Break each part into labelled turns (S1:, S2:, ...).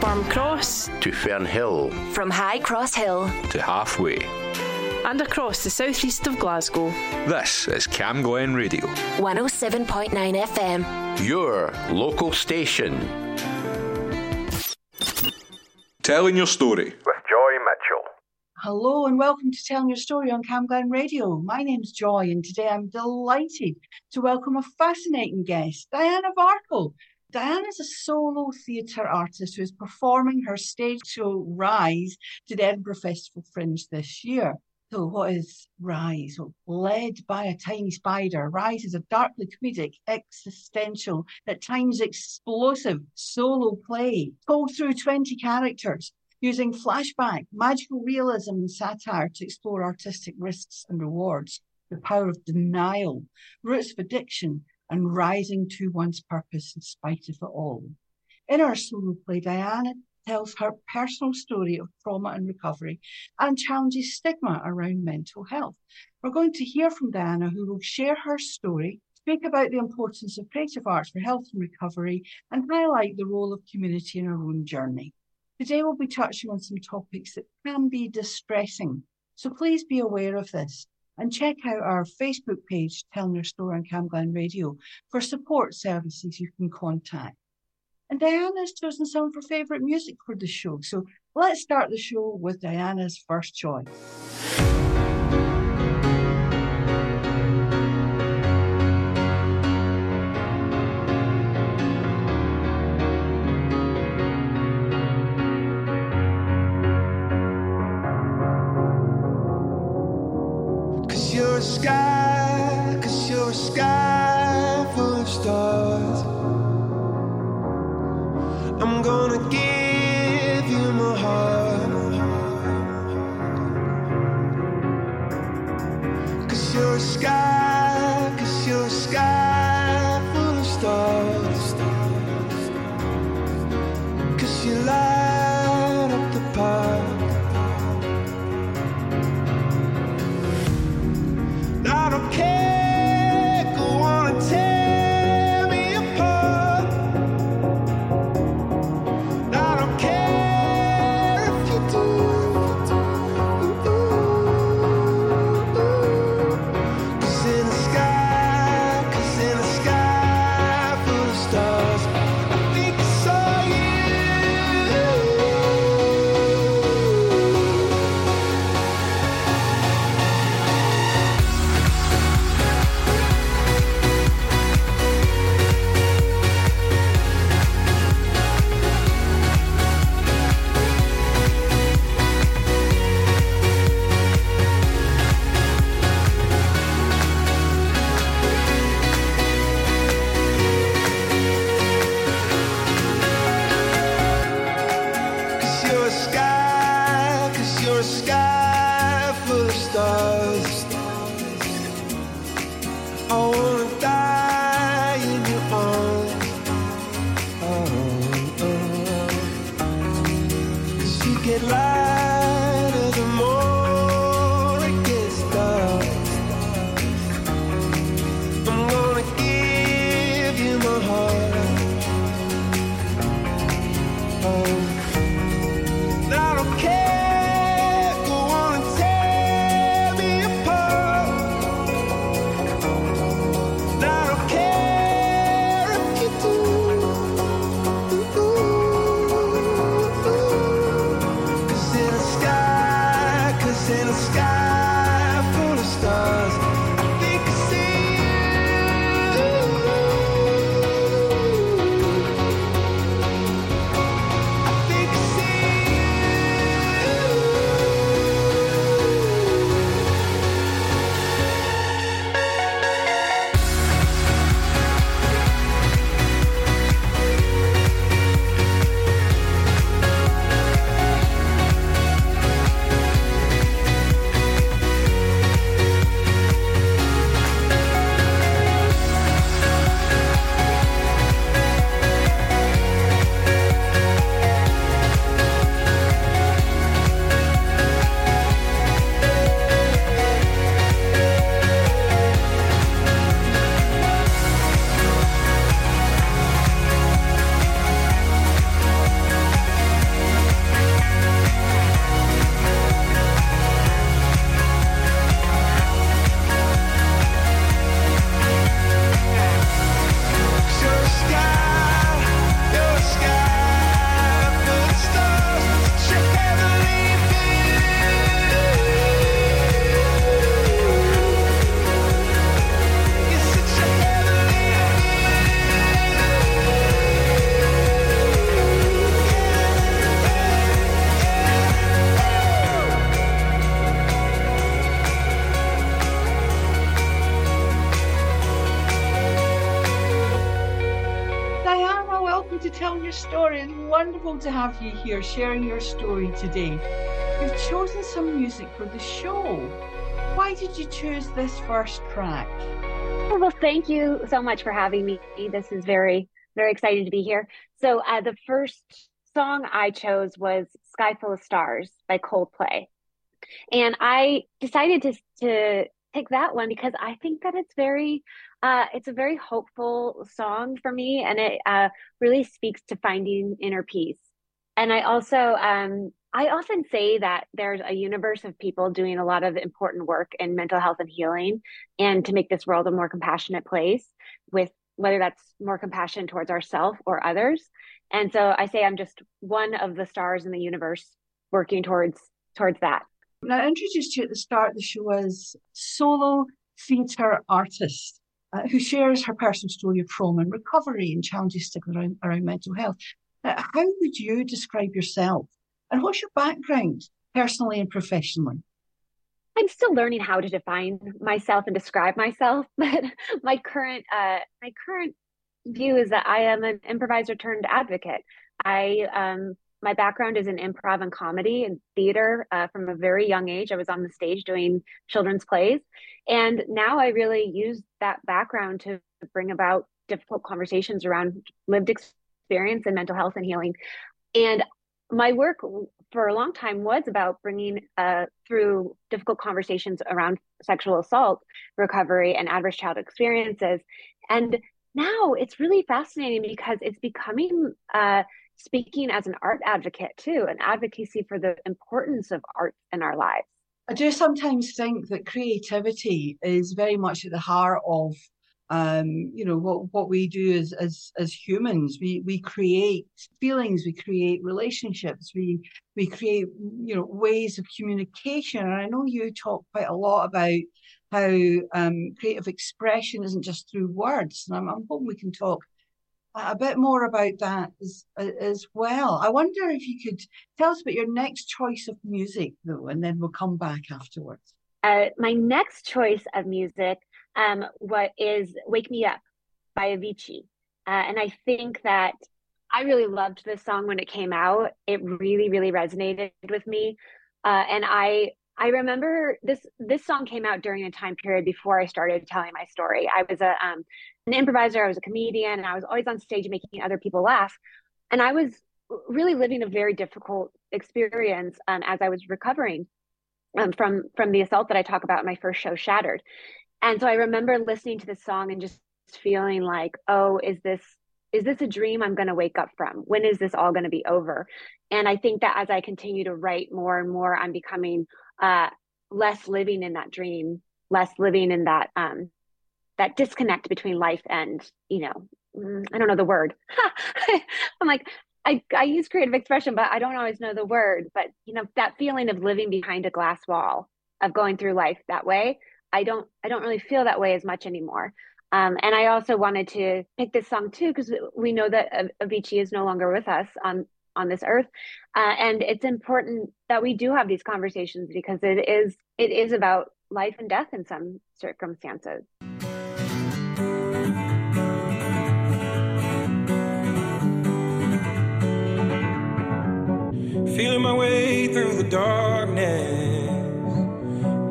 S1: Burn Cross
S2: to Fernhill,
S3: from High Cross Hill
S4: to halfway,
S1: and across the southeast of Glasgow.
S4: This is Cam Glen Radio
S3: 107.9 FM.
S2: your local station.
S4: Telling your story.
S5: with Joy Mitchell.
S6: Hello and welcome to Telling Your Story on Camglen Radio. My name's Joy and today I'm delighted to welcome a fascinating guest, Diana Varco. Diana is a solo theatre artist who is performing her stage show Rise to the Edinburgh Festival Fringe this year. So what is Rise? Well, led by a tiny spider, Rise is a darkly comedic, existential, at times explosive solo play told through 20 characters using flashback, magical realism, and satire to explore artistic risks and rewards, the power of denial, roots of addiction, and rising to one's purpose in spite of it all. In our solo play, Diana tells her personal story of trauma and recovery and challenges stigma around mental health. We're going to hear from Diana, who will share her story, speak about the importance of creative arts for health and recovery, and highlight the role of community in our own journey. Today we'll be touching on some topics that can be distressing. So please be aware of this and check out our Facebook page, Telling Your Story on Camglen Radio, for support services you can contact. And Diana's chosen some of her favourite music for the show. So let's start the show with Diana's first choice.
S7: Sky, cause you're a sky Oh. I To tell
S6: your Story. It's wonderful to have you here sharing your story today. You've chosen some music for the show. Why did you choose this first track?
S5: Well, thank you so much for having me. This is very, very exciting to be here. So, uh, the first song I chose was Sky Full of Stars by Coldplay. And I decided to, to pick that one because I think that it's very, uh, it's a very hopeful song for me and it uh, really speaks to finding inner peace. And I also, um, I often say that there's a universe of people doing a lot of important work in mental health and healing and to make this world a more compassionate place with whether that's more compassion towards ourselves or others. And so I say I'm just one of the stars in the universe working towards towards that.
S6: Now, I introduced you at the start of the show as solo theatre artist uh, who shares her personal story of trauma and recovery and challenges around, around mental health. Uh, how would you describe yourself? And what's your background, personally and professionally?
S5: I'm still learning how to define myself and describe myself, but my current uh, my current view is that I am an improviser turned advocate. I um, my background is in improv and comedy and theater uh, from a very young age. I was on the stage doing children's plays, and now I really use that background to bring about difficult conversations around lived experience and mental health and healing. And my work for a long time was about bringing uh, through difficult conversations around sexual assault recovery and adverse child experiences and now it's really fascinating because it's becoming uh, speaking as an art advocate too an advocacy for the importance of art in our lives.
S6: I do sometimes think that creativity is very much at the heart of um, you know what what we do as as as humans. We we create feelings we create relationships we we create you know ways of communication. And i know you talk quite a lot about how um, creative expression isn't just through words. And I'm, I'm hoping we can talk a bit more about that as, as well. I wonder if you could tell us about your next choice of music, though, and then we'll come back afterwards.
S5: Uh, my next choice of music um, what is Wake Me Up by Avicii. Uh, and I think that I really loved this song when it came out. It really, really resonated with me. Uh, and I I remember this this song came out during a time period before I started telling my story. I was a um, an improviser, I was a comedian, and I was always on stage making other people laugh. And I was really living a very difficult experience um, as I was recovering um, from from the assault that I talk about in my first show, Shattered. And so I remember listening to this song and just feeling like, oh, is this is this a dream I'm going to wake up from? When is this all going to be over? And I think that as I continue to write more and more, I'm becoming uh, less living in that dream, less living in that um, that disconnect between life and you know, mm, I don't know the word. I'm like, I, I use creative expression, but I don't always know the word. But you know, that feeling of living behind a glass wall, of going through life that way, I don't I don't really feel that way as much anymore. Um, and I also wanted to pick this song too because we know that Avicii is no longer with us on on this earth, uh, and it's important that we do have these conversations because it is it is about life and death in some circumstances.
S8: Feeling my way through the darkness,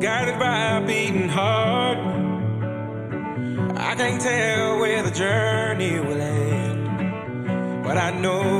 S8: guided by a beating heart. I can't tell where the journey will end, but I know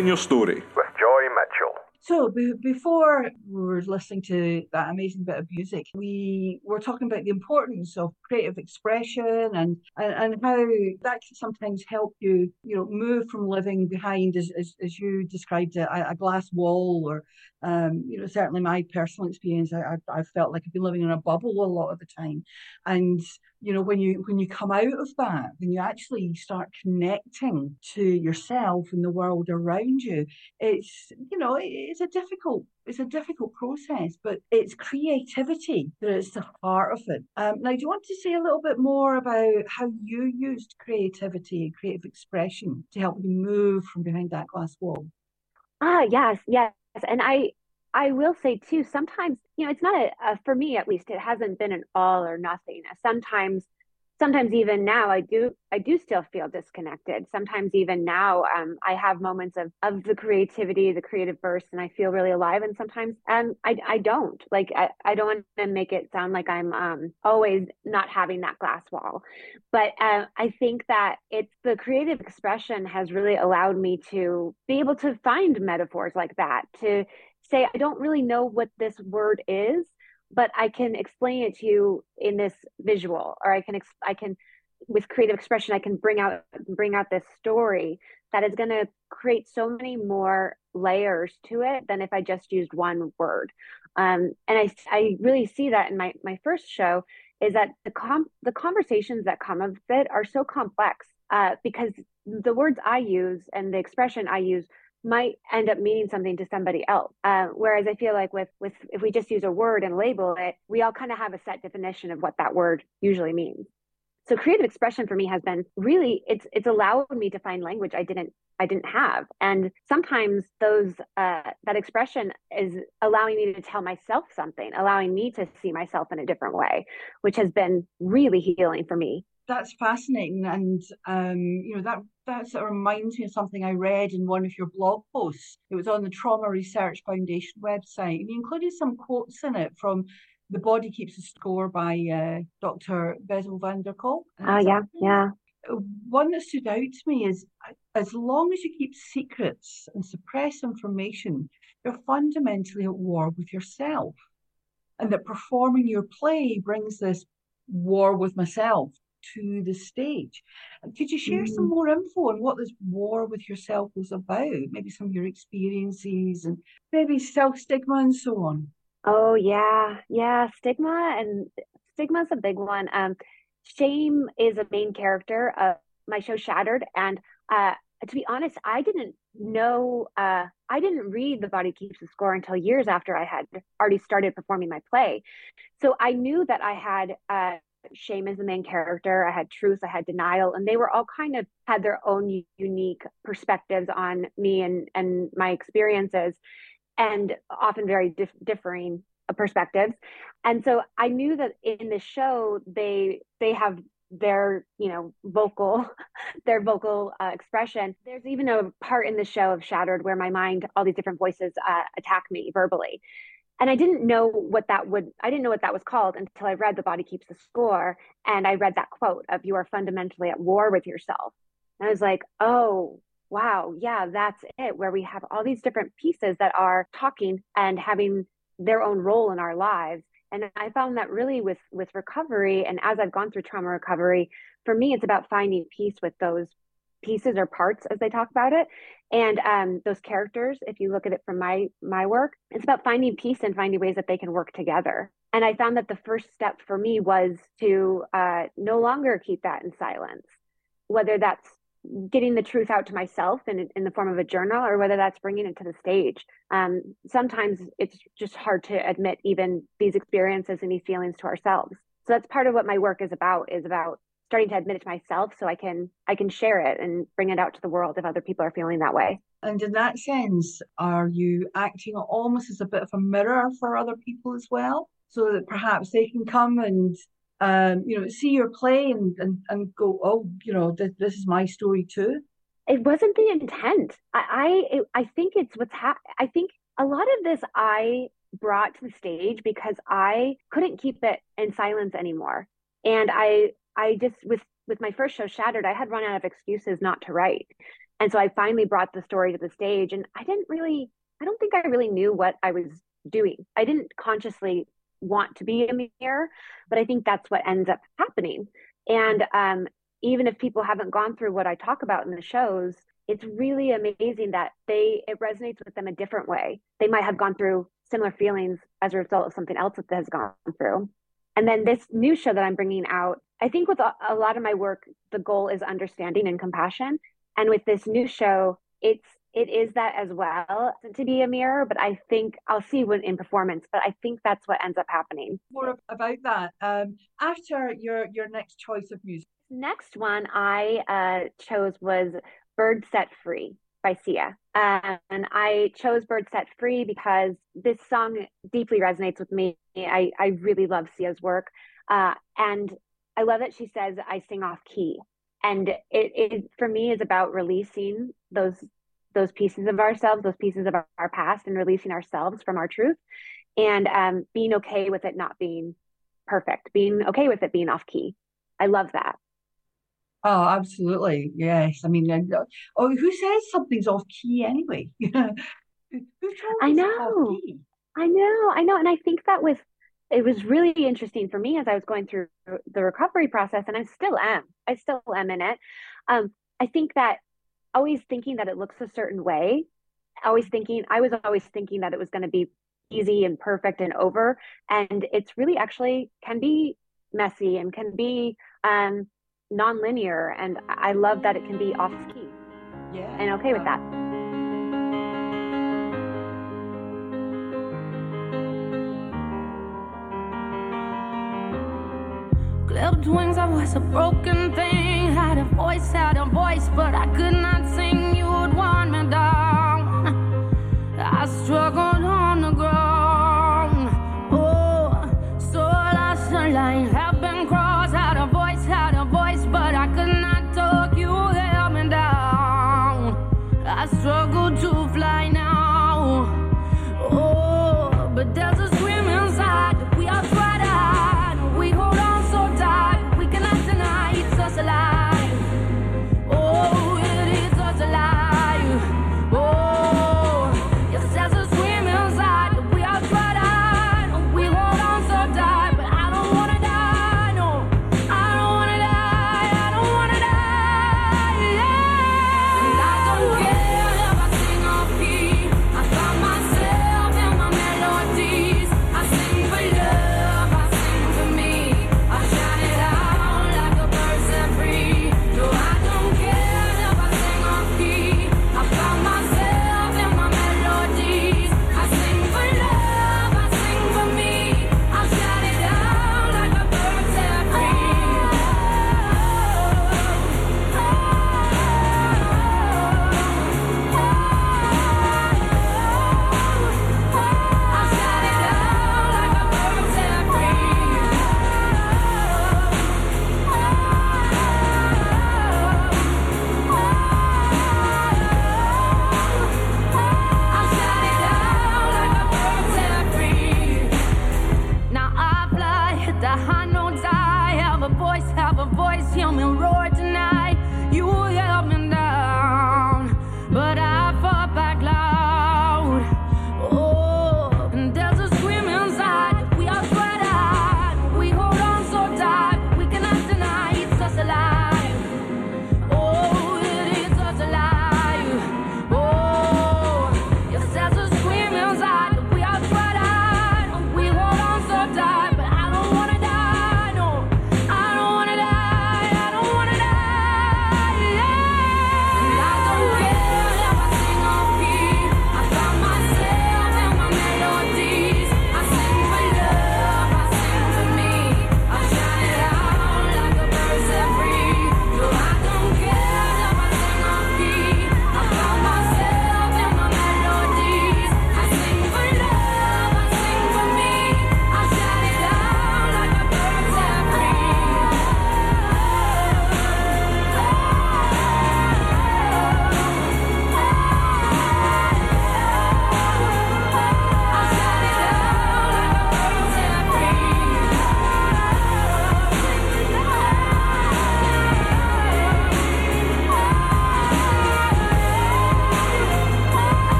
S4: Telling your story.
S2: With Joy Mitchell.
S6: So be- before we were listening to that amazing bit of music, we were talking about the importance of creative expression and, and, and how that can sometimes help you, you know, move from living behind, as, as, as you described it, a, a glass wall or, um, you know, certainly my personal experience, I, I, I felt like I've been living in a bubble a lot of the time. And you know when you when you come out of that when you actually start connecting to yourself and the world around you it's you know it, it's a difficult it's a difficult process but it's creativity that is the heart of it um, now do you want to say a little bit more about how you used creativity and creative expression to help you move from behind that glass wall
S5: Ah, yes, yes. And I I will say too, sometimes, you know, it's not a, a for me at least, it hasn't been an all or nothing. Sometimes sometimes even now I do I do still feel disconnected. Sometimes even now um, I have moments of of the creativity, the creative burst, and I feel really alive. And sometimes um, I I don't like I, I don't want to make it sound like I'm um, always not having that glass wall, but uh, I think that it's the creative expression has really allowed me to be able to find metaphors like that to say I don't really know what this word is but I can explain it to you in this visual, or I can ex- I can with creative expression I can bring out bring out this story that is going to create so many more layers to it than if I just used one word. Um, and I I really see that in my my first show is that the com the conversations that come of it are so complex uh, because the words I use and the expression I use might end up meaning something to somebody else. Uh, whereas I feel like with with if we just use a word and label it, we all kind of have a set definition of what that word usually means. So creative expression for me has been really it's it's allowed me to find language I didn't I didn't have, and sometimes those uh, that expression is allowing me to tell myself something, allowing me to see myself in a different way, which has been really healing for me
S6: that's fascinating, and um, you know that that sort of reminds me of something I read in one of your blog posts. It was on the Trauma Research Foundation website, and you included some quotes in it from "The Body Keeps a Score" by uh, Dr. Bessel van der Kolk.
S5: Oh yeah, yeah.
S6: One that stood out to me is as long as you keep secrets and suppress information, you're fundamentally at war with yourself, and that performing your play brings this war with myself to the stage. Could you share mm. some more info on what this war with yourself was about? Maybe some of your experiences and maybe self stigma and so on.
S5: Oh yeah, yeah, stigma and stigma is a big one. Um, shame is a main character of my show Shattered, and uh, to be honest, I didn't know. Uh, I didn't read The Body Keeps the Score until years after I had already started performing my play. So I knew that I had uh, shame as the main character. I had truth. I had denial, and they were all kind of had their own unique perspectives on me and and my experiences, and often very dif- differing perspectives. And so I knew that in the show they they have their you know vocal their vocal uh, expression there's even a part in the show of shattered where my mind all these different voices uh, attack me verbally and i didn't know what that would i didn't know what that was called until i read the body keeps the score and i read that quote of you are fundamentally at war with yourself. And i was like oh wow yeah that's it where we have all these different pieces that are talking and having their own role in our lives. And i found that really with with recovery and as i've gone through trauma recovery for me it's about finding peace with those pieces or parts as they talk about it and um, those characters if you look at it from my my work it's about finding peace and finding ways that they can work together and i found that the first step for me was to uh, no longer keep that in silence whether that's getting the truth out to myself in, in the form of a journal or whether that's bringing it to the stage. Um, sometimes it's just hard to admit even these experiences and these feelings to ourselves. So that's part of what my work is about is about starting to admit it to myself so I can I can share it and bring it out to the world if other people are feeling that way.
S6: And in that sense, are you acting almost as a bit of a mirror for other people as well? So that perhaps they can come and um, you know, see your play and, and, and go, oh, you know, this, this is my story too?
S5: It wasn't the intent. I I, I think it's what's hap- I think a lot of this I brought to the stage because I couldn't keep it in silence anymore. And I I just with with my first show Shattered, I had run out of excuses not to write. And so I finally brought the story to the stage and I didn't really I don't think I really knew what I was doing. I didn't consciously want to be a mirror, but I think that's what ends up happening. And um, even if people haven't gone through what I talk about in the shows, it's really amazing that they it resonates with them a different way. They might have gone through similar feelings as a result of something else that has gone through. And then this new show that I'm bringing out, I think with a, a lot of my work, the goal is understanding and compassion. And with this new show, it's it is that as well to be a mirror but i think i'll see when in performance but i think that's what ends up happening.
S6: More about that um, after your your next choice of music.
S5: Next one i uh, chose was bird set free by sia. And i chose bird set free because this song deeply resonates with me. I, I really love sia's work. Uh, and i love that she says i sing off key and it, it for me is about releasing those those pieces of ourselves, those pieces of our, our past, and releasing ourselves from our truth, and um, being okay with it not being perfect, being okay with it being off key. I love that.
S6: Oh, absolutely. Yes. I mean, uh, oh, who says something's off key anyway? who
S5: I know. I know. I know. And I think that with it was really interesting for me as I was going through the recovery process, and I still am. I still am in it. Um, I think that always thinking that it looks a certain way always thinking i was always thinking that it was going to be easy and perfect and over and it's really actually can be messy and can be um non-linear and i love that it can be off key
S6: yeah
S5: and okay with that
S9: Clipped wings, I was a broken thing. Had a voice, had a voice, but I could not sing. You would want me down. I struggled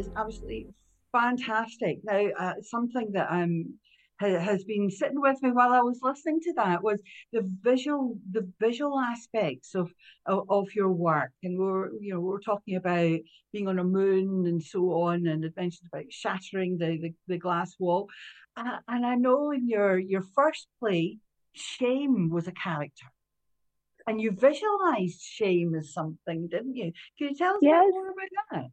S9: is
S6: absolutely fantastic. Now, uh, something that um ha- has been sitting with me while I was listening to that was the visual, the visual aspects of of, of your work. And we're you know we're talking about being on a moon and so on, and adventures about shattering the the, the glass wall. Uh, and I know in your your first play, shame was a character. And you visualized shame as something, didn't you? Can you tell us
S5: Yes.
S6: more about that?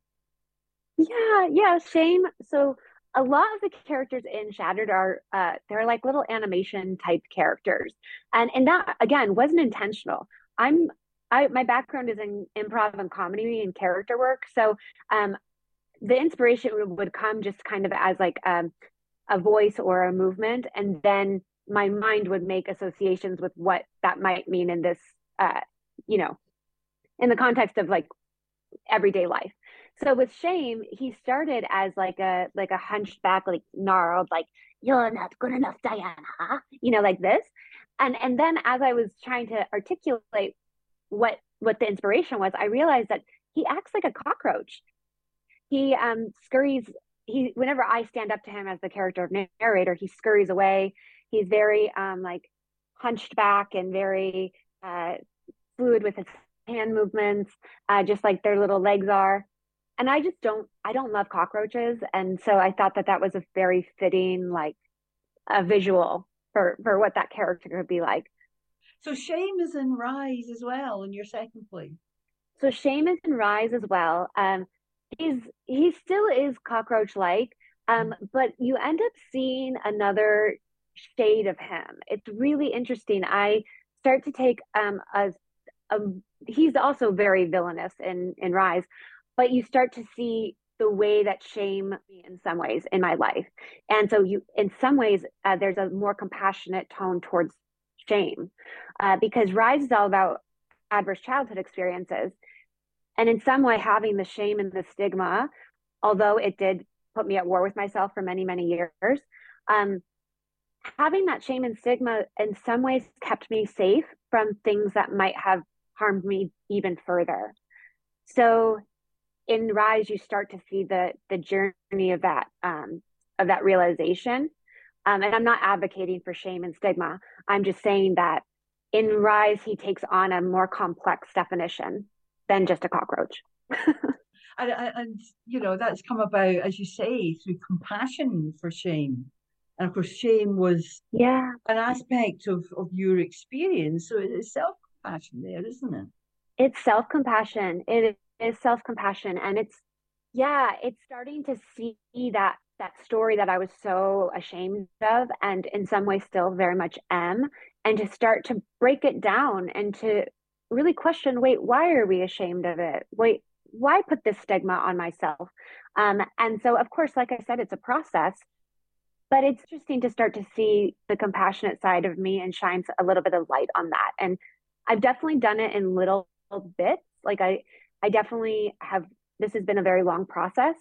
S5: Yeah, yeah, shame. So a lot of the characters in Shattered are uh they're like little animation type characters. And and that again wasn't intentional. I'm I my background is in improv and comedy and character work. So um the inspiration would would come just kind of as like um a voice or a movement and then my mind would make associations with what that might mean in this uh you know in the context of like everyday life. So with shame, he started as like a like a hunched back, like gnarled, like you're not good enough, Diana, you know, like this. And and then as I was trying to articulate what what the inspiration was, I realized that he acts like a cockroach. He um scurries. He whenever I stand up to him as the character of narrator, he scurries away. He's very um like hunched back and very uh fluid with his hand movements, uh, just like their little legs are. And I just don't, I don't love cockroaches, and so I thought that that was a very fitting, like, a visual for for what that character could be like.
S6: So shame is in Rise as well in your second play.
S5: So Shame is in Rise as well. Um, he's he still is cockroach like, um, but you end up seeing another shade of him. It's really interesting. I start to take um a, a he's also very villainous in in Rise, but you start to see the way that shame in some ways in my life, and so you in some ways uh, there's a more compassionate tone towards shame, uh, because Rise is all about adverse childhood experiences. And in some way having the shame and the stigma although it did put me at war with myself for many many years um, having that shame and stigma in some ways kept me safe from things that might have harmed me even further. So in rise you start to see the the journey of that um, of that realization um, and i'm not advocating for shame and stigma i'm just saying that in rise he takes on a more complex definition than just a cockroach
S6: And, and, you know, that's come about, as you say, through compassion for shame. And of course, shame was
S5: yeah
S6: an aspect of, of your experience. So it's self compassion there, isn't it?
S5: It's self compassion. It is self compassion. And it's, yeah, it's starting to see that that story that I was so ashamed of and in some ways still very much am and to start to break it down and to really question wait why are we ashamed of it? Wait why put this stigma on myself? Um, and so of course like i said it's a process but it's interesting to start to see the compassionate side of me and shines a little bit of light on that. And i've definitely done it in little bits. Like i i definitely have this has been a very long process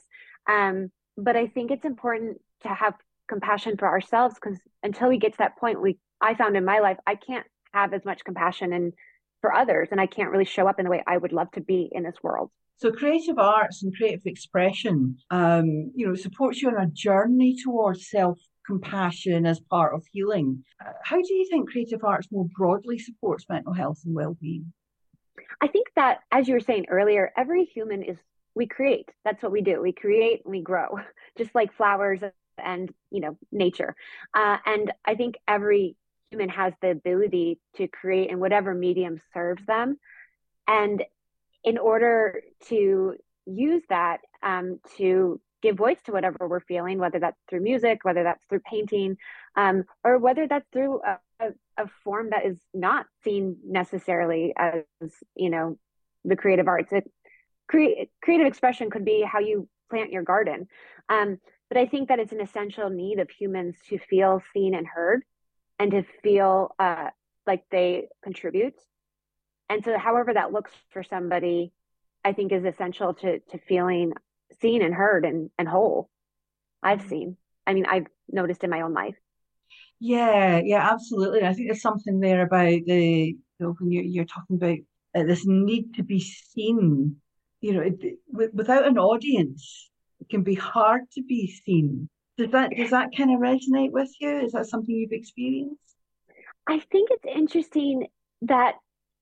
S5: um, but i think it's important to have compassion for ourselves because until we get to that point we I found in my life, I can't have as much compassion and for others, and I can't really show up in the way I would love to be in this world.
S6: So, creative arts and creative expression, um, you know, supports you on a journey towards self compassion as part of healing. Uh, how do you think creative arts more broadly supports mental health and well being?
S5: I think that, as you were saying earlier, every human is we create. That's what we do. We create we grow, just like flowers and you know nature. Uh, and I think every human has the ability to create in whatever medium serves them. And in order to use that um, to give voice to whatever we're feeling, whether that's through music, whether that's through painting, um, or whether that's through a, a, a, form that is not seen necessarily as, you know, the creative arts. It, cre- creative expression could be how you plant your garden. Um, but I think that it's an essential need of humans to feel seen and heard and to feel uh, like they contribute. And so, however that looks for somebody, I think is essential to to feeling seen and heard and and whole. I've mm-hmm. seen. I mean, I've noticed in my own life.
S6: Yeah, yeah, absolutely. I think there's something there about the you know, when you're you're talking about uh, this need to be seen. You know, it, without an audience, it can be hard to be seen. Does that does that kind of resonate with you? Is that something you've experienced?
S5: I think it's interesting that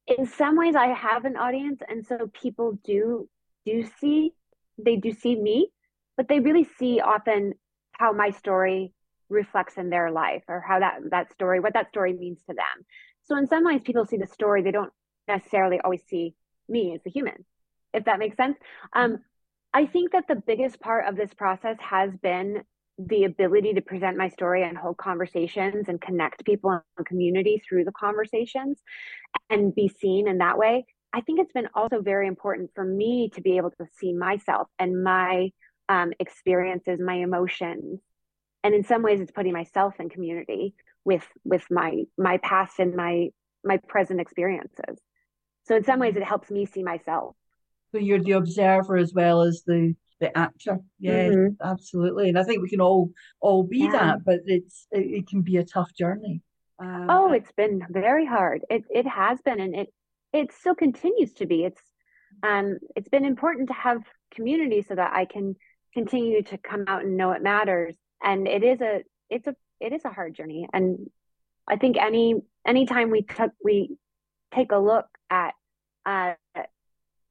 S5: in some ways I have an audience and so people do do see they do see me, but they really see often how my story reflects in their life or how that that story what that story means to them. So in some ways people see the story, they don't necessarily always see me as a human, if that makes sense. Um, I think that the biggest part of this process has been the ability to present my story and hold conversations and connect people and community through the conversations and be seen in that way. I think it's been also very important for me to be able to see myself and my um, experiences, my emotions, and in some ways, it's putting myself in community with with my my past and my my present experiences. So in some ways, it helps me see myself.
S6: So you're the observer as well as the the actor. Yeah, mm-hmm. absolutely. And I think we can all all be yeah. that, but it's it, it, can be a tough journey.
S5: Um, oh, it's been very hard. It it has been, and it it still continues to be. It's um it's been important to have community so that I can continue to come out and know it matters. And it is a it's a it is a hard journey. And I think any anytime we took we take a look at uh,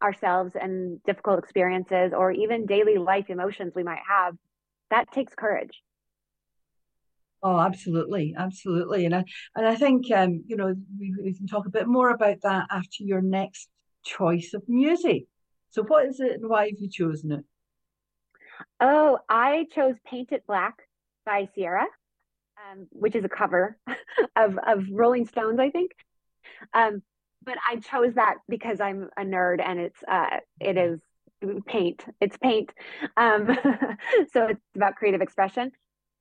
S5: ourselves and difficult experiences or even daily life emotions we might have, that takes courage.
S6: Oh, absolutely, absolutely, and I and I think um, you know we, we can talk a bit more about that after your next choice of music. So, what is it, and why have you chosen it?
S5: Oh, I chose "Paint It Black" by Sierra, um, which is a cover of of Rolling Stones, I think. Um, but I chose that because I'm a nerd and it's uh it is paint. It's paint. Um so it's about creative expression.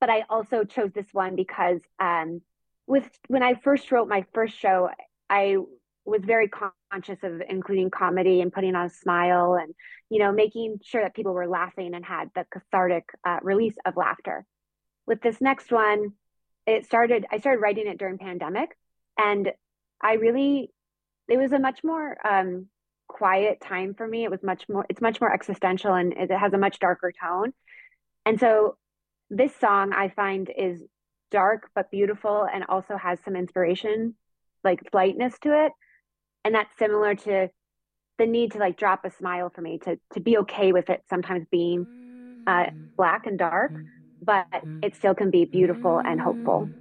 S5: But I also chose this one because um with when I first wrote my first show, I was very conscious of including comedy and putting on a smile and you know making sure that people were laughing and had the cathartic uh, release of laughter. With this next one, it started I started writing it during pandemic and I really it was a much more um, quiet time for me. It was much more, it's much more existential and it has a much darker tone. And so this song I find is dark but beautiful and also has some inspiration, like lightness to it. And that's similar to the need to like drop a smile for me to to be okay with it sometimes being uh, mm-hmm. black and dark. Mm-hmm. but mm-hmm. it still can be beautiful and hopeful.
S9: I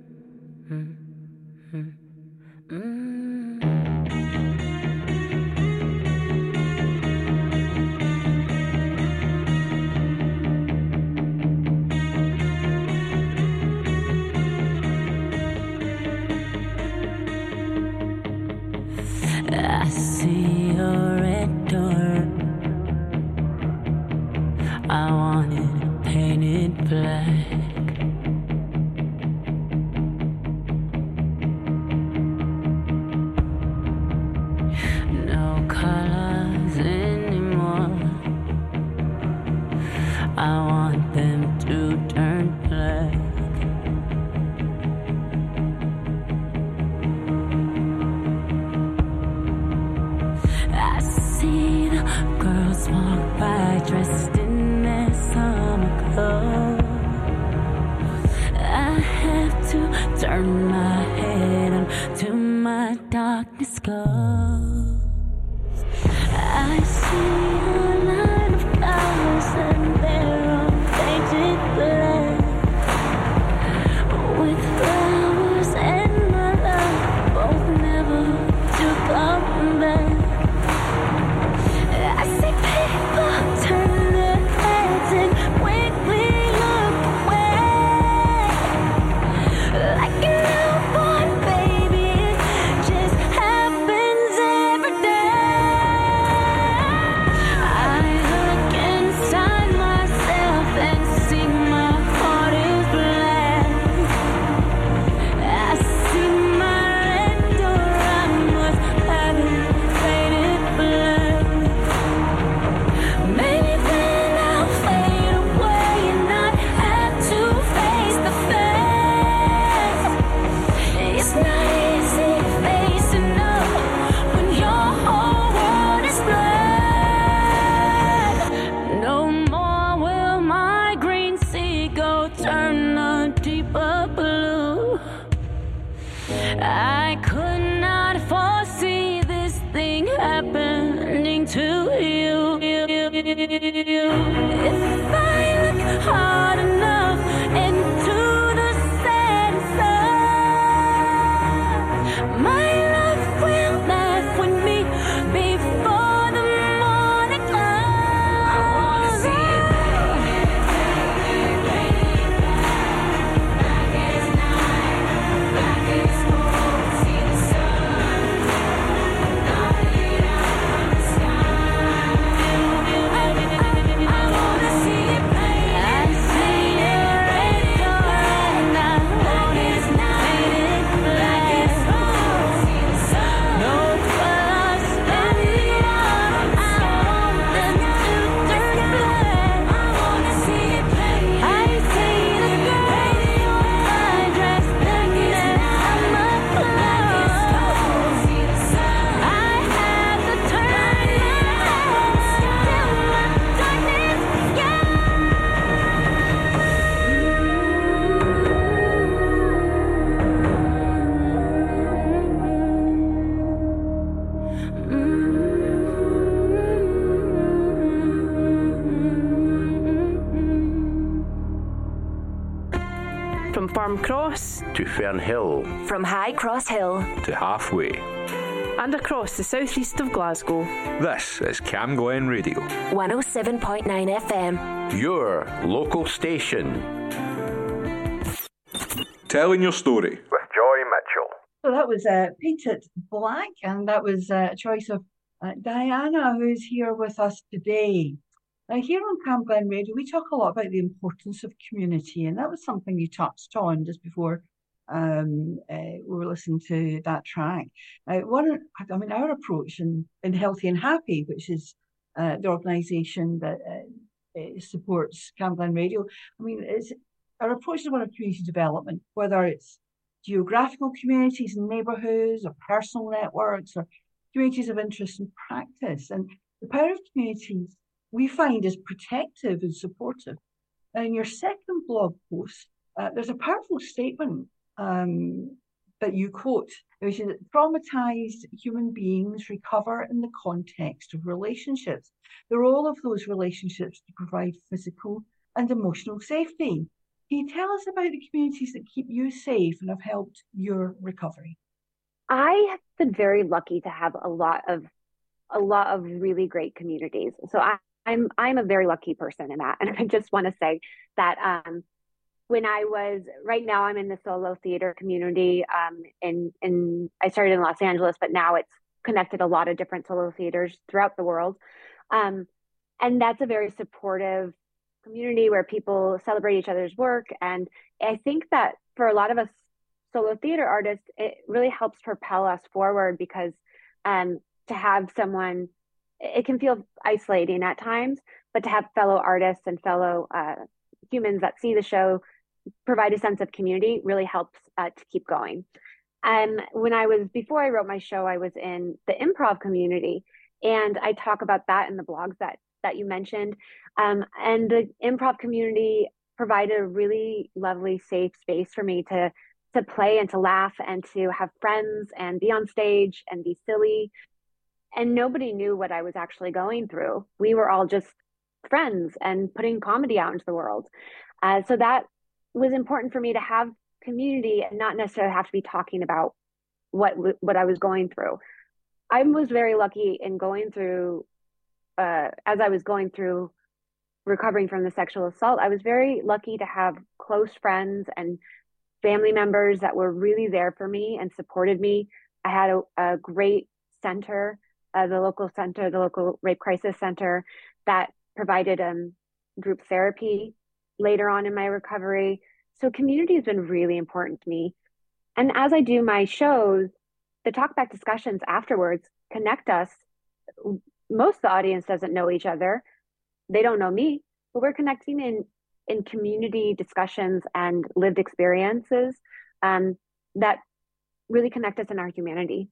S9: see darkness
S1: From Farme Cross
S2: to Fernhill
S3: From High Cross Hill.
S4: to halfway.
S1: and across the southeast of Glasgow.
S4: This is Cam Glen Radio.
S3: 107.9 FM.
S2: your local station.
S4: Telling your story.
S2: With Joy Mitchell.
S6: So that was uh, Paint It Black, and that was uh, a choice of uh, Diana, who's here with us today. Now, here on Cam Glen Radio, we talk a lot about the importance of community, and that was something you touched on just before um, uh, we were listening to that track. Uh, one, I mean, our approach in, in Healthy and Happy, which is uh, the organisation that uh, uh, supports Glen Radio, I mean, is our approach is one of community development, whether it's geographical communities and neighbourhoods or personal networks or communities of interest and practice. And the power of communities we find is protective and supportive. Now, in your second blog post, uh, there's a powerful statement um, that you quote, which is that traumatized human beings recover in the context of relationships. The role of those relationships to provide physical and emotional safety. Can you tell us about the communities that keep you safe and have helped your recovery?
S5: I have been very lucky to have a lot of a lot of really great communities. So I, I'm I'm a very lucky person in that, and I just want to say that um, when I was right now I'm in the solo theater community. Um, in in I started in Los Angeles, but now it's connected a lot of different solo theaters throughout the world, um, and that's a very supportive community where people celebrate each other's work. And I think that for a lot of us solo theater artists, it really helps propel us forward because um, to have someone, it can feel isolating at times, but to have fellow artists and fellow uh, humans that see the show provide a sense of community really helps uh, to keep going. And when I was, before I wrote my show, I was in the improv community and I talk about that in the blogs that, that you mentioned. Um, and the improv community provided a really lovely, safe space for me to to play and to laugh and to have friends and be on stage and be silly. And nobody knew what I was actually going through. We were all just friends and putting comedy out into the world. Uh, so that was important for me to have community and not necessarily have to be talking about what what I was going through. I was very lucky in going through, uh, as I was going through recovering from the sexual assault. I was very lucky to have close friends and family members that were really there for me and supported me. I had a, a great center, uh, the local center, the local rape crisis center that provided um, group therapy later on in my recovery. So community has been really important to me. And as I do my shows, the talkback discussions afterwards connect us. Most of the audience doesn't know each other. They don't know me, but we're connecting in in community discussions and lived experiences um, that really connect us in our humanity.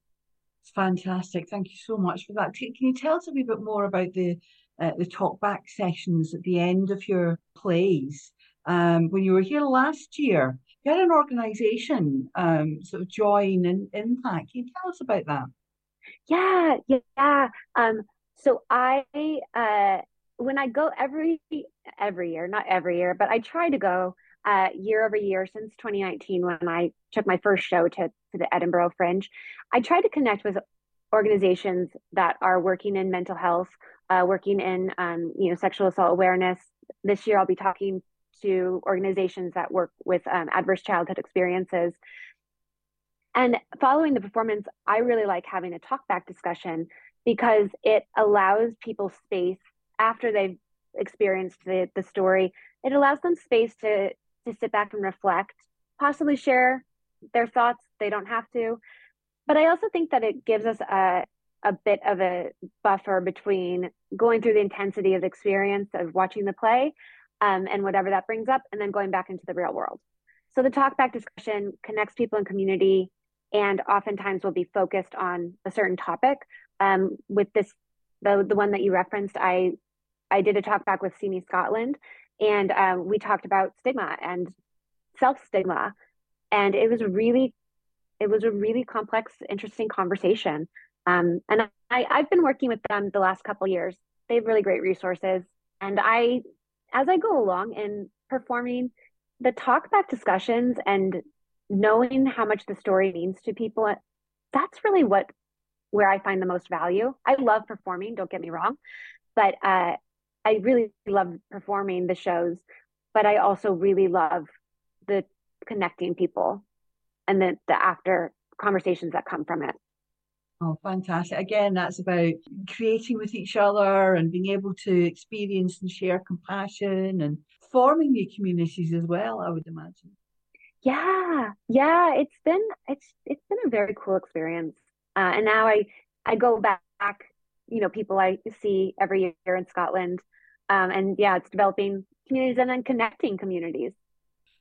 S6: Fantastic. Thank you so much for that. Can you tell us a wee bit more about the uh, the talkback sessions at the end of your plays? Um, when you were here last year, you had an organisation, um, sort of Join and Impact. Can you tell us about that?
S5: Yeah, yeah. Um, so I uh, when I go every every year, not every year, but I try to go uh, year over year since 2019 when I took my first show to to the Edinburgh Fringe. I try to connect with organizations that are working in mental health, uh, working in um, you know sexual assault awareness. This year, I'll be talking to organizations that work with um, adverse childhood experiences. And following the performance, I really like having a talkback discussion because it allows people space after they've experienced the, the story, it allows them space to to sit back and reflect, possibly share their thoughts. They don't have to. But I also think that it gives us a a bit of a buffer between going through the intensity of the experience of watching the play um, and whatever that brings up, and then going back into the real world. So the talkback discussion connects people in community and oftentimes will be focused on a certain topic. Um, with this, the the one that you referenced, I I did a talk back with See Me Scotland, and um, we talked about stigma and self stigma, and it was really, it was a really complex, interesting conversation. Um, and I, I've been working with them the last couple years. They have really great resources, and I, as I go along in performing, the talkback discussions and knowing how much the story means to people, that's really what where I find the most value. I love performing, don't get me wrong, but uh, I really love performing the shows, but I also really love the connecting people and the, the after conversations that come from it.
S6: Oh, fantastic. Again, that's about creating with each other and being able to experience and share compassion and forming new communities as well, I would imagine.
S5: Yeah. Yeah. It's been it's it's been a very cool experience. Uh, and now I I go back, you know, people I see every year in Scotland um, and yeah, it's developing communities and then connecting communities.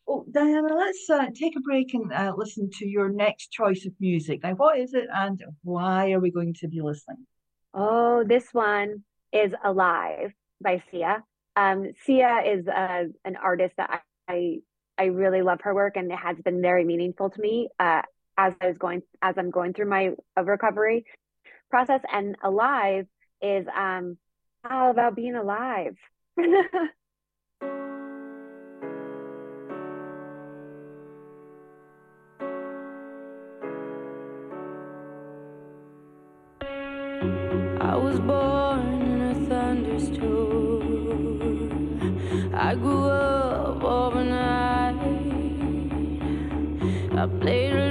S6: Oh, Diana, let's uh, take a break and uh, listen to your next choice of music. Now, what is it and why are we going to be listening?
S5: Oh, this one is Alive by Sia. Um, Sia is uh, an artist that I, I, I really love her work and it has been very meaningful to me uh, as I was going as I'm going through my recovery process and alive is um, all about being alive.
S9: I was born in a thunderstorm. I grew up overnight. I played.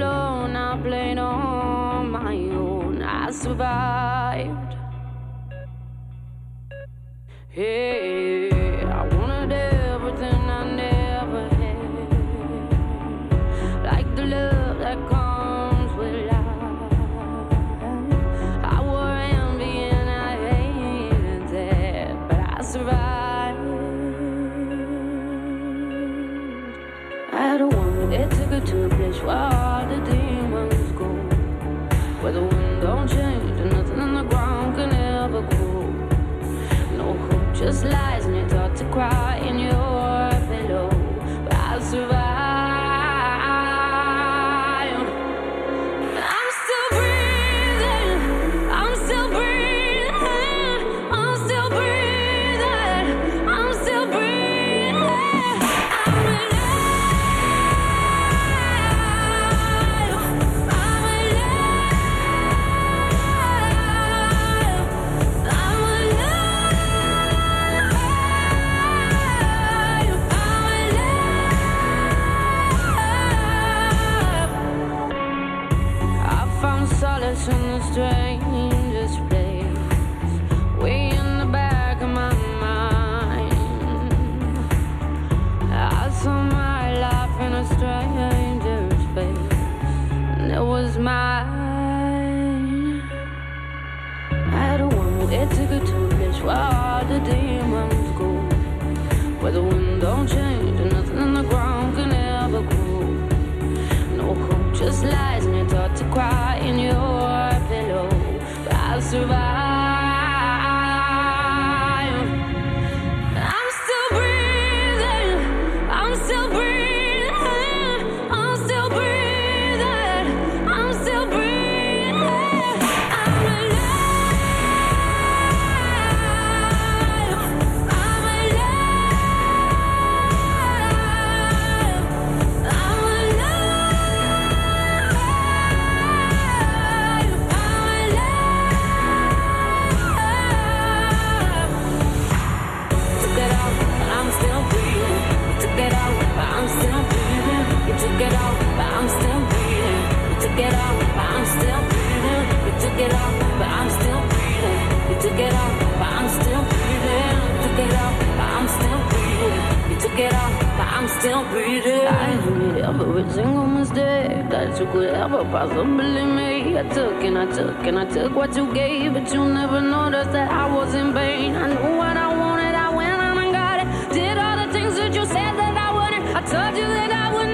S9: I took what you gave, but you never noticed that I was in pain. I knew what I wanted, I went out and got it. Did all the things that you said that I wouldn't. I told you that I would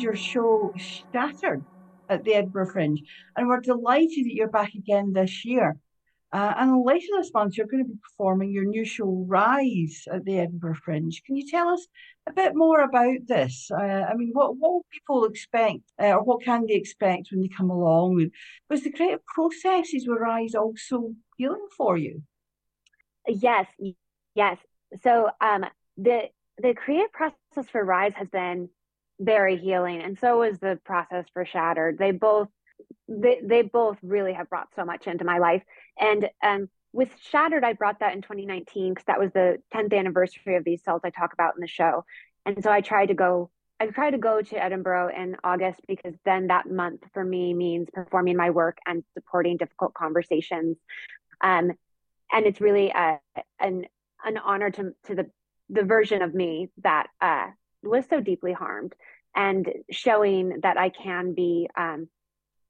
S9: you
S6: your show Shattered at the Edinburgh Fringe, and we're delighted that you're back again this year. Uh, and later this month, you're going to be performing your new show Rise at the Edinburgh Fringe. Can you tell us a bit more about this? Uh, I mean, what what will people expect, uh, or what can they expect when they come along? Was the creative processes with Rise also healing for you?
S5: Yes, yes. So um, the the creative process for Rise has been very healing, and so was the process for Shattered. They both they they both really have brought so much into my life, and um, with Shattered, I brought that in 2019 because that was the 10th anniversary of these cells I talk about in the show, and so I tried to go. I tried to go to Edinburgh in August because then that month for me means performing my work and supporting difficult conversations. Um, and it's really a, an an honor to to the the version of me that uh, was so deeply harmed, and showing that I can be um,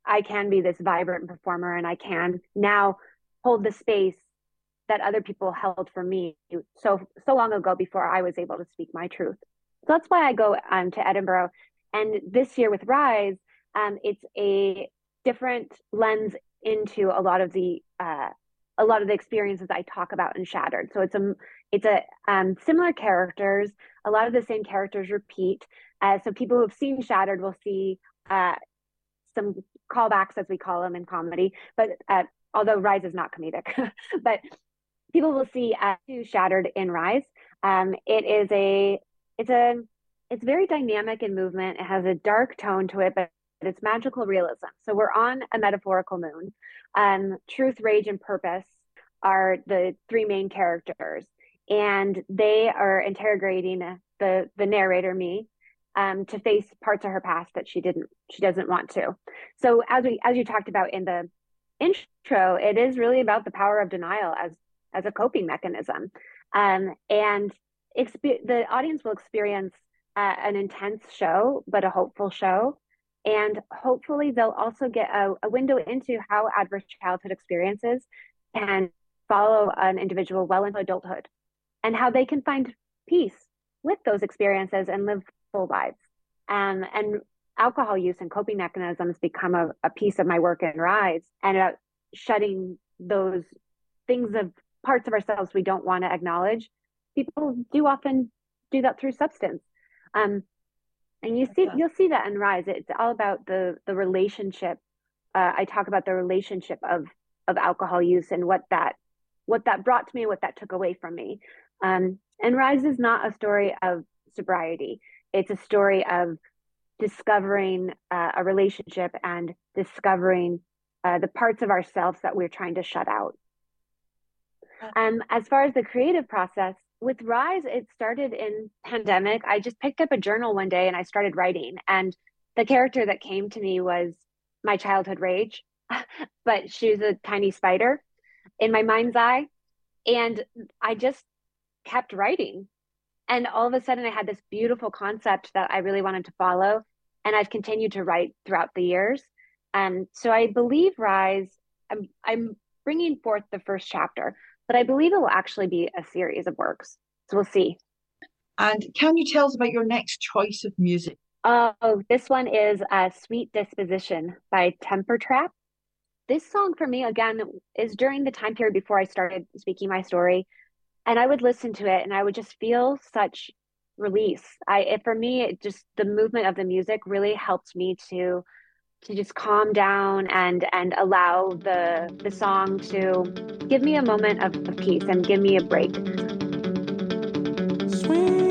S5: I can be this vibrant performer, and I can now hold the space that other people held for me so so long ago before I was able to speak my truth. So that's why I go um, to Edinburgh. And this year with Rise, um, it's a different lens into a lot of the uh, a lot of the experiences I talk about in Shattered. So it's a it's a um, similar characters. A lot of the same characters repeat. Uh, so people who have seen Shattered will see uh, some callbacks, as we call them in comedy. But uh, although Rise is not comedic, but people will see uh, Shattered in Rise. Um, it is a it's a it's very dynamic in movement. It has a dark tone to it, but it's magical realism. So we're on a metaphorical moon. Um, truth, rage, and purpose are the three main characters, and they are interrogating the the narrator, me, um, to face parts of her past that she didn't she doesn't want to. So as we as you talked about in the intro, it is really about the power of denial as as a coping mechanism, um, and exp- the audience will experience uh, an intense show, but a hopeful show. And hopefully, they'll also get a, a window into how adverse childhood experiences can follow an individual well into adulthood and how they can find peace with those experiences and live full lives. Um, and alcohol use and coping mechanisms become a, a piece of my work in Rise and about shutting those things of parts of ourselves we don't want to acknowledge. People do often do that through substance. Um, and you see you'll see that in rise it's all about the the relationship uh, i talk about the relationship of of alcohol use and what that what that brought to me what that took away from me um, and rise is not a story of sobriety it's a story of discovering uh, a relationship and discovering uh, the parts of ourselves that we're trying to shut out um, as far as the creative process with Rise, it started in pandemic. I just picked up a journal one day and I started writing. And the character that came to me was my childhood rage, but she was a tiny spider in my mind's eye. And I just kept writing. And all of a sudden, I had this beautiful concept that I really wanted to follow. And I've continued to write throughout the years. Um, so I believe Rise, I'm, I'm bringing forth the first chapter but I believe it will actually be a series of works. So we'll see.
S6: And can you tell us about your next choice of music?
S5: Oh, this one is a Sweet Disposition by Temper Trap. This song for me, again, is during the time period before I started speaking my story. And I would listen to it and I would just feel such release. I, it, for me, it just the movement of the music really helped me to to just calm down and and allow the the song to give me a moment of, of peace and give me a break.
S6: you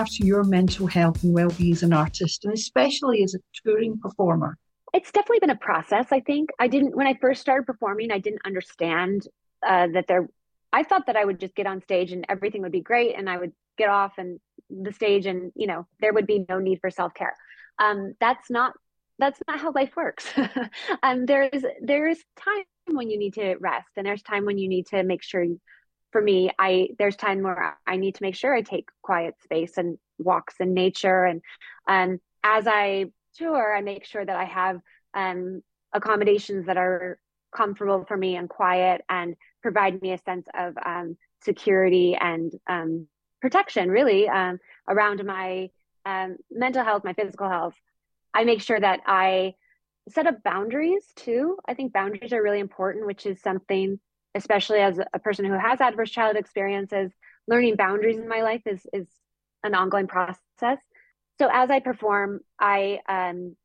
S6: after your mental health and well-being as an artist, and especially as a touring performer?
S5: It's definitely been a process. I think I didn't when I first started performing. I didn't understand uh, that there. I thought that I would just get on stage and everything would be great, and I would get off and the stage, and you know there would be no need for self care. Um, that's not that's not how life works. um, there's there's time when you need to rest, and there's time when you need to make sure. For me, I there's time where I need to make sure I take quiet space and walks in nature, and um, as I tour, I make sure that I have um, accommodations that are comfortable for me and quiet and provide me a sense of um, security and um, protection, really, um, around my um, mental health, my physical health. I make sure that I set up boundaries too. I think boundaries are really important, which is something, especially as a person who has adverse childhood experiences, learning boundaries in my life is is an ongoing process. So as I perform, I um,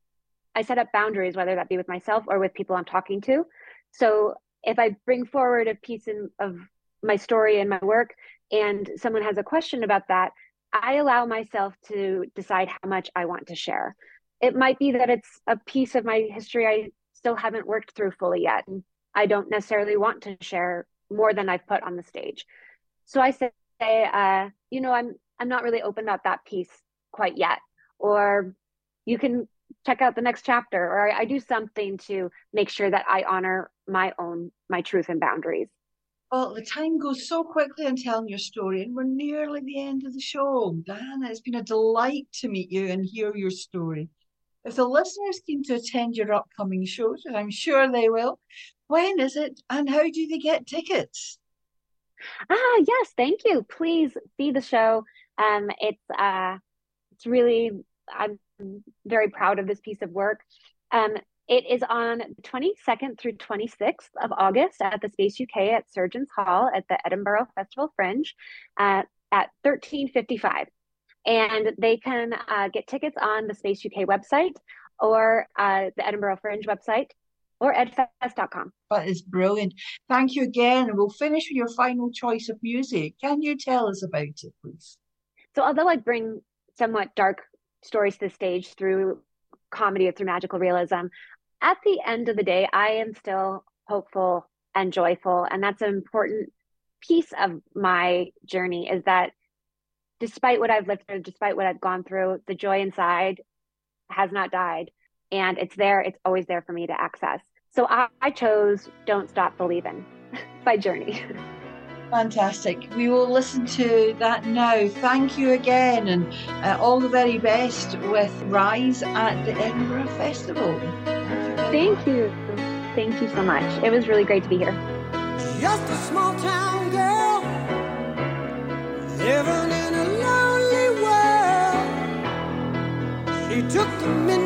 S5: I set up boundaries, whether that be with myself or with people I'm talking to. So if I bring forward a piece in, of my story and my work, and someone has a question about that, I allow myself to decide how much I want to share it might be that it's a piece of my history I still haven't worked through fully yet. I don't necessarily want to share more than I've put on the stage. So I say, uh, you know, I'm I'm not really open about that piece quite yet. Or you can check out the next chapter, or I, I do something to make sure that I honor my own my truth and boundaries.
S6: Well, the time goes so quickly on telling your story, and we're nearly the end of the show. Diana, it's been a delight to meet you and hear your story. If the listeners keen to attend your upcoming shows, I'm sure they will, when is it and how do they get tickets?
S5: Ah, yes, thank you. Please see the show. Um, it's uh, it's really I'm very proud of this piece of work. Um, it is on the 22nd through 26th of August at the Space UK at Surgeons Hall at the Edinburgh Festival Fringe uh, at 1355 and they can uh, get tickets on the Space UK website or uh, the Edinburgh Fringe website or edfest.com.
S6: That is brilliant. Thank you again. And we'll finish with your final choice of music. Can you tell us about it, please?
S5: So, although I bring somewhat dark stories to the stage through comedy or through magical realism, at the end of the day, I am still hopeful and joyful. And that's an important piece of my journey is that despite what I've lived through, despite what I've gone through, the joy inside has not died. And it's there, it's always there for me to access. So I, I chose Don't Stop Believing by Journey.
S6: Fantastic. We will listen to that now. Thank you again, and uh, all the very best with Rise at the Edinburgh Festival.
S5: Thank you. Thank you so much. It was really great to be here.
S10: Just a small town girl living in a lonely world. She took the midnight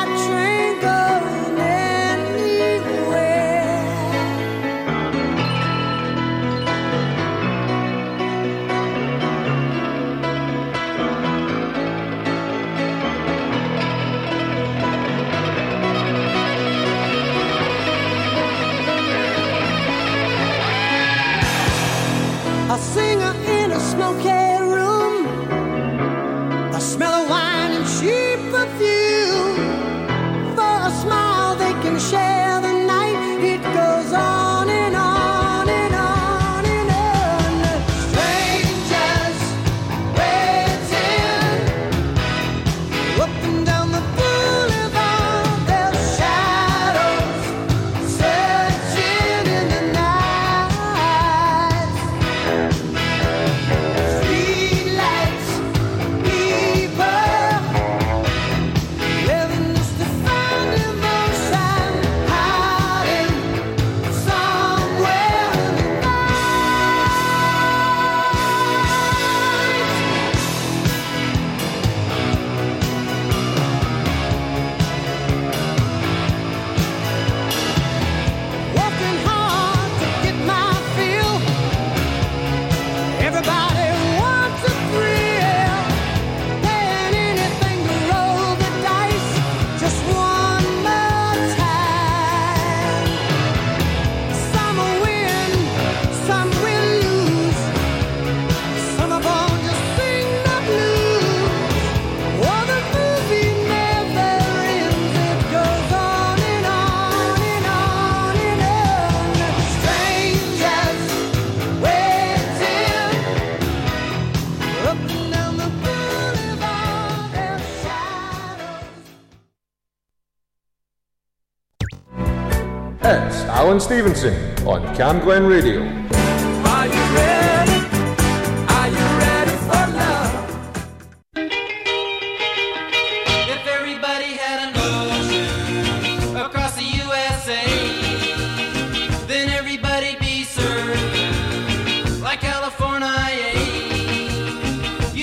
S11: Stevenson on Cam Glen Radio.